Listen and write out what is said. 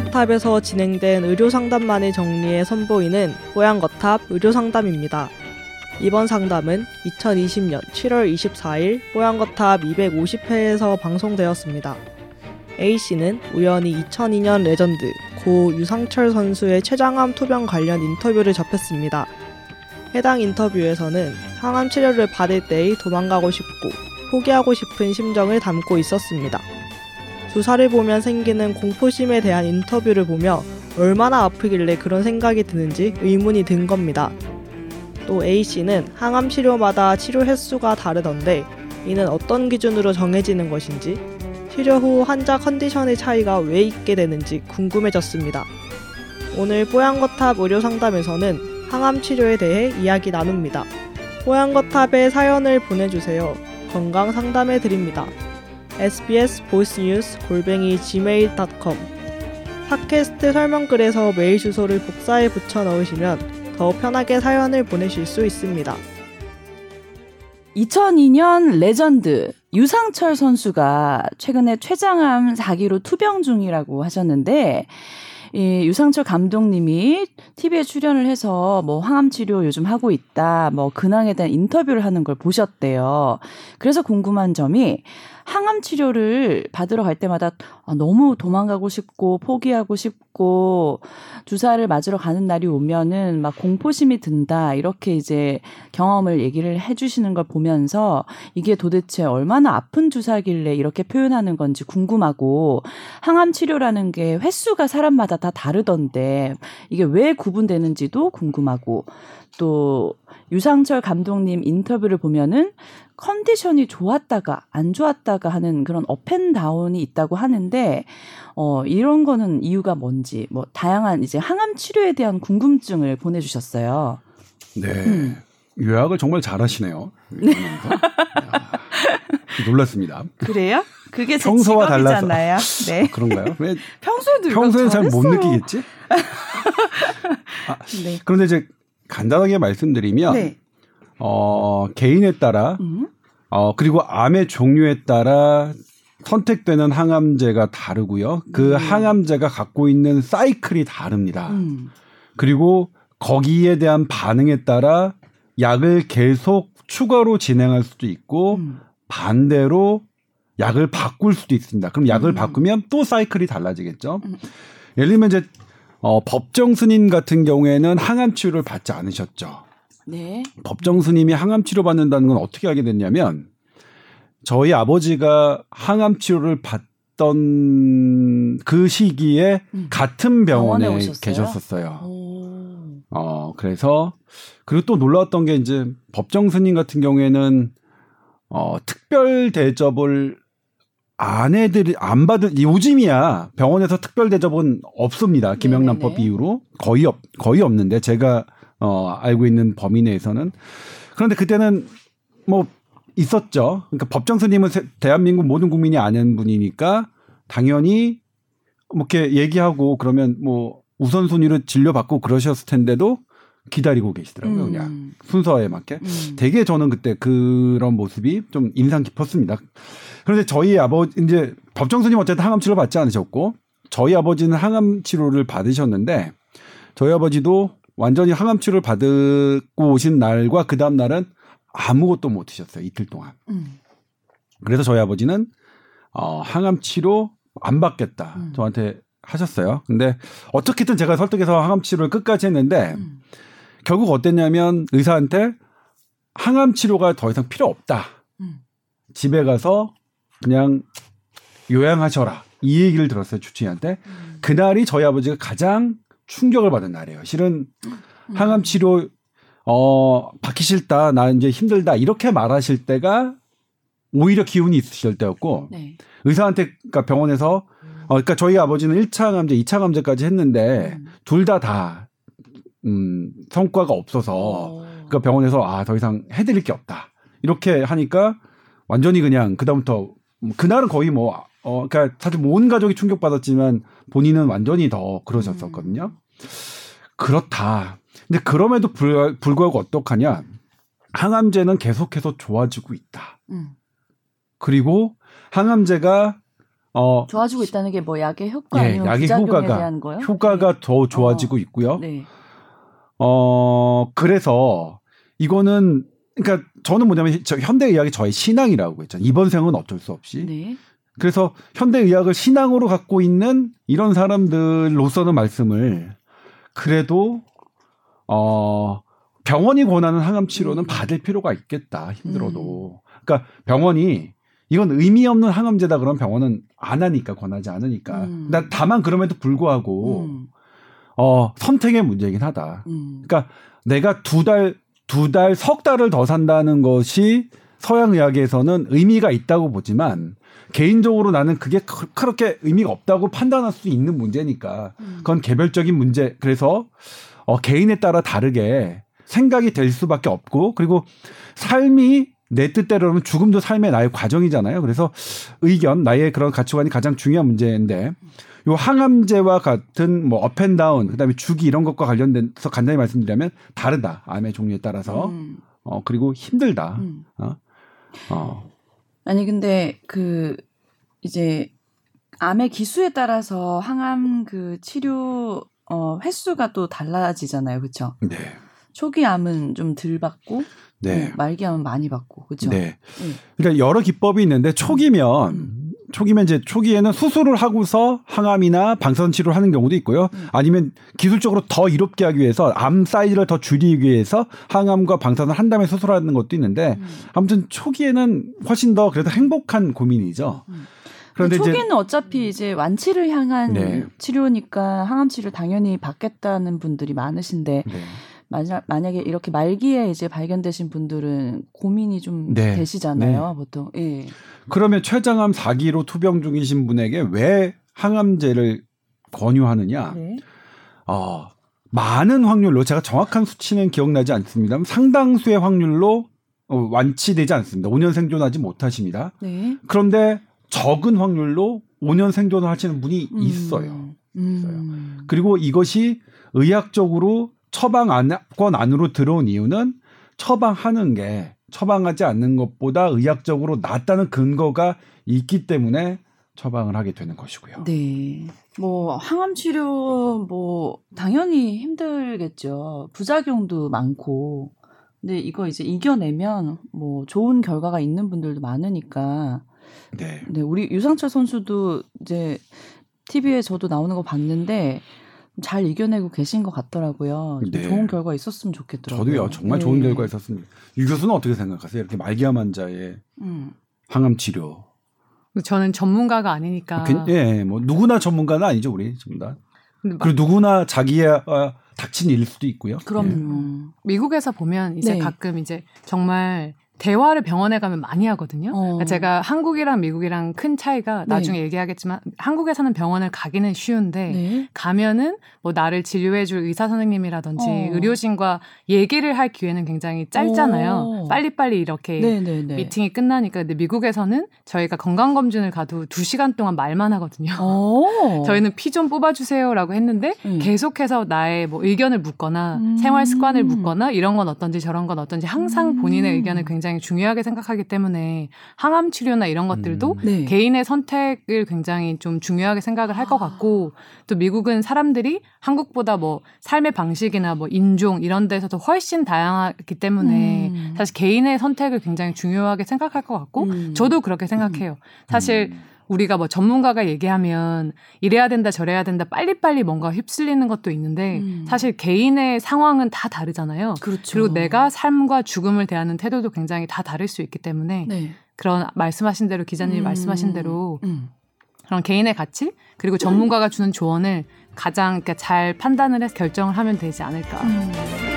뽀얀거탑에서 진행된 의료상담만을 정리해 선보이는 뽀얀거탑 의료상담입니다. 이번 상담은 2020년 7월 24일 뽀얀거탑 250회에서 방송되었습니다. A씨는 우연히 2002년 레전드 고 유상철 선수의 췌장암 투병 관련 인터뷰를 접했습니다. 해당 인터뷰에서는 항암 치료를 받을 때의 도망가고 싶고 포기하고 싶은 심정을 담고 있었습니다. 주사를 보면 생기는 공포심에 대한 인터뷰를 보며 얼마나 아프길래 그런 생각이 드는지 의문이 든 겁니다. 또 A씨는 항암 치료마다 치료 횟수가 다르던데 이는 어떤 기준으로 정해지는 것인지 치료 후 환자 컨디션의 차이가 왜 있게 되는지 궁금해졌습니다. 오늘 뽀양거탑 의료상담에서는 항암 치료에 대해 이야기 나눕니다. 뽀양거탑에 사연을 보내주세요. 건강 상담해 드립니다. Sbs 보이스뉴스 골뱅이 gmail.com 팟캐스트 설명글에서 메일 주소를 복사해 붙여 넣으시면 더 편하게 사연을 보내실 수 있습니다. 2002년 레전드 유상철 선수가 최근에 췌장암 4기로 투병 중이라고 하셨는데 이 유상철 감독님이 TV에 출연을 해서 뭐 항암 치료 요즘 하고 있다, 뭐 근황에 대한 인터뷰를 하는 걸 보셨대요. 그래서 궁금한 점이 항암 치료를 받으러 갈 때마다 아, 너무 도망가고 싶고 포기하고 싶고 주사를 맞으러 가는 날이 오면은 막 공포심이 든다 이렇게 이제 경험을 얘기를 해주시는 걸 보면서 이게 도대체 얼마나 아픈 주사길래 이렇게 표현하는 건지 궁금하고 항암 치료라는 게 횟수가 사람마다 다 다르던데 이게 왜 구분되는지도 궁금하고 또 유상철 감독님 인터뷰를 보면은 컨디션이 좋았다가 안 좋았다가 하는 그런 up and down이 있다고 하는데 어 이런 거는 이유가 뭔지 뭐 다양한 이제 항암 치료에 대한 궁금증을 보내 주셨어요. 네. 음. 요약을 정말 잘하시네요. 네. 놀랐습니다. 그래요? 그게 제 평소와 달라서 네. 아, 그런가요? 왜 평소에도 평소에 잘못 느끼겠지? 아, 네. 그런데 이제 간단하게 말씀드리면 네. 어, 개인에 따라 음. 어, 그리고 암의 종류에 따라 선택되는 항암제가 다르고요. 그 음. 항암제가 갖고 있는 사이클이 다릅니다. 음. 그리고 거기에 대한 반응에 따라 약을 계속 추가로 진행할 수도 있고 음. 반대로 약을 바꿀 수도 있습니다. 그럼 약을 음. 바꾸면 또 사이클이 달라지겠죠. 음. 예를 들면 이제 어, 법정 스님 같은 경우에는 항암 치료를 받지 않으셨죠. 네. 법정 스님이 항암 치료 받는다는 건 어떻게 하게 됐냐면 저희 아버지가 항암 치료를 받던 그 시기에 음. 같은 병원에, 병원에 계셨었어요. 오. 어, 그래서 그리고 또 놀라웠던 게 이제 법정 스님 같은 경우에는 어, 특별 대접을 아내들이 안 받은 요즘이야 병원에서 특별 대접은 없습니다. 김영란법 이후로 거의 없 거의 없는데 제가 어 알고 있는 범위 내에서는 그런데 그때는 뭐 있었죠. 그러니까 법정 스님은 대한민국 모든 국민이 아는 분이니까 당연히 뭐 이렇게 얘기하고 그러면 뭐 우선순위로 진료받고 그러셨을 텐데도 기다리고 계시더라고요. 음. 그냥 순서에 맞게. 음. 되게 저는 그때 그런 모습이 좀 인상 깊었습니다. 그런데 저희 아버지 이제 법정 스님 어쨌든 항암 치료 받지 않으셨고 저희 아버지는 항암 치료를 받으셨는데 저희 아버지도 완전히 항암 치료를 받고 오신 날과 그 다음 날은 아무것도 못 드셨어요 이틀 동안. 음. 그래서 저희 아버지는 어, 항암 치료 안 받겠다 음. 저한테 하셨어요. 근데 어떻게든 제가 설득해서 항암 치료를 끝까지 했는데 음. 결국 어땠냐면 의사한테 항암 치료가 더 이상 필요 없다. 음. 집에 가서 그냥 요양하셔라. 이 얘기를 들었어요, 주치의한테. 음. 그날이 저희 아버지가 가장 충격을 받은 날이에요. 실은 음. 항암 치료 어 받기 싫다. 나 이제 힘들다. 이렇게 말하실 때가 오히려 기운이 있으실 때였고 네. 의사한테 그러니까 병원에서 어 그러니까 저희 아버지는 1차 감제, 2차 감제까지 했는데 음. 둘다 다 음, 성과가 없어서 오. 그러니까 병원에서 아, 더 이상 해 드릴 게 없다. 이렇게 하니까 완전히 그냥 그다음부터 그날은 거의 뭐, 어, 그니까 사실 온 가족이 충격받았지만 본인은 완전히 더 그러셨었거든요. 음. 그렇다. 근데 그럼에도 불, 구하고 어떡하냐. 항암제는 계속해서 좋아지고 있다. 음. 그리고 항암제가 어 좋아지고 있다는 게 뭐 약의 효과 예, 약의 효과가 효과가 네. 더 좋아지고 어. 있고요. 네. 어 그래서 이거는 그러니까 저는 뭐냐면 저 현대의학이 저의 신앙이라고 했잖아요. 이번 생은 어쩔 수 없이. 네. 그래서 현대의학을 신앙으로 갖고 있는 이런 사람들로서는 말씀을 그래도 어 병원이 권하는 항암 치료는 음. 받을 필요가 있겠다 힘들어도. 음. 그러니까 병원이 이건 의미 없는 항암제다 그러면 병원은 안 하니까 권하지 않으니까. 음. 다만 그럼에도 불구하고 음. 어 선택의 문제이긴 하다. 음. 그러니까 내가 두 달 두 달, 석 달을 더 산다는 것이 서양 의학에서는 의미가 있다고 보지만 개인적으로 나는 그게 그렇게 의미가 없다고 판단할 수 있는 문제니까 음. 그건 개별적인 문제. 그래서 어 개인에 따라 다르게 생각이 될 수밖에 없고 그리고 삶이 내 뜻대로는 죽음도 삶의 나의 과정이잖아요. 그래서 의견, 나의 그런 가치관이 가장 중요한 문제인데 요 항암제와 같은 뭐 up and down 그다음에 주기 이런 것과 관련돼서 간단히 말씀드리면 다르다. 암의 종류에 따라서. 음. 어 그리고 힘들다. 음. 어. 어. 아니 근데 그 이제 암의 기수에 따라서 항암 그 치료 어 횟수가 또 달라지잖아요. 그렇죠? 네. 초기 암은 좀 덜 받고 네. 음, 말기 암은 많이 받고 그렇죠. 네. 네. 그러니까 여러 기법이 있는데 초기면 음. 초기면 이제 초기에는 수술을 하고서 항암이나 방사선 치료를 하는 경우도 있고요. 음. 아니면 기술적으로 더 이롭게 하기 위해서 암 사이즈를 더 줄이기 위해서 항암과 방사선 한 다음에 수술하는 것도 있는데 음. 아무튼 초기에는 훨씬 더 그래도 행복한 고민이죠. 음. 그런데 초기는 이제 어차피 이제 완치를 향한 네. 치료니까 항암 치료 당연히 받겠다는 분들이 많으신데 네. 만약 만약에 이렇게 말기에 이제 발견되신 분들은 고민이 좀 네. 되시잖아요, 네. 보통. 예. 그러면 췌장암 4기로 투병 중이신 분에게 왜 항암제를 권유하느냐? 네. 어, 많은 확률로 제가 정확한 수치는 기억나지 않습니다. 상당수의 확률로 어, 완치되지 않습니다. 5년 생존하지 못하십니다. 네. 그런데 적은 확률로 5년 생존을 하시는 분이 음. 있어요. 음. 있어요. 그리고 이것이 의학적으로 처방권 안으로 들어온 이유는 처방하는 게 처방하지 않는 것보다 의학적으로 낫다는 근거가 있기 때문에 처방을 하게 되는 것이고요. 네. 뭐 항암 치료 뭐 당연히 힘들겠죠. 부작용도 많고. 근데 이거 이제 이겨내면 뭐 좋은 결과가 있는 분들도 많으니까. 네. 네, 우리 유상철 선수도 이제 TV에 저도 나오는 거 봤는데 잘 이겨내고 계신 것 같더라고요. 네. 좋은 결과 있었으면 좋겠더라고요. 저도요. 정말 네. 좋은 결과 있었습니다. 이 교수는 어떻게 생각하세요? 이렇게 말기암 환자의 음. 항암 치료. 저는 전문가가 아니니까. 그, 예, 뭐 누구나 전문가는 아니죠, 우리 전부 그리고 누구나 자기의 어, 닥친 일일 수도 있고요. 그럼요. 예. 미국에서 보면 이제 네. 가끔 이제 정말 대화를 병원에 가면 많이 하거든요. 어. 그러니까 제가 한국이랑 미국이랑 큰 차이가 네. 나중에 얘기하겠지만 한국에서는 병원을 가기는 쉬운데 네. 가면은 뭐 나를 진료해줄 의사 선생님이라든지 어. 의료진과 얘기를 할 기회는 굉장히 짧잖아요. 어. 빨리빨리 이렇게 네네네. 네, 네. 미팅이 끝나니까 근데 미국에서는 저희가 건강 검진을 가도 두 시간 동안 말만 하거든요. 어. 저희는 피 좀 뽑아주세요라고 했는데 음. 계속해서 나의 뭐 의견을 묻거나 음. 생활 습관을 묻거나 이런 건 어떤지 저런 건 어떤지 항상 본인의 음. 의견을 굉장히 굉장히 중요하게 생각하기 때문에 항암 치료나 이런 것들도 음. 네. 개인의 선택을 굉장히 좀 중요하게 생각을 할 것 같고 또 미국은 사람들이 한국보다 뭐 삶의 방식이나 뭐 인종 이런 데서도 훨씬 다양하기 때문에 음. 사실 개인의 선택을 굉장히 중요하게 생각할 것 같고 음. 저도 그렇게 생각해요. 사실 음. 우리가 뭐 전문가가 얘기하면 이래야 된다 저래야 된다 빨리빨리 뭔가 휩쓸리는 것도 있는데 음. 사실 개인의 상황은 다 다르잖아요. 그렇죠. 그리고 내가 삶과 죽음을 대하는 태도도 굉장히 다 다를 수 있기 때문에 네. 그런 말씀하신 대로 기자님이 음. 말씀하신 대로 음. 그런 개인의 가치 그리고 전문가가 주는 조언을 가장 잘 판단을 해서 결정을 하면 되지 않을까. 음.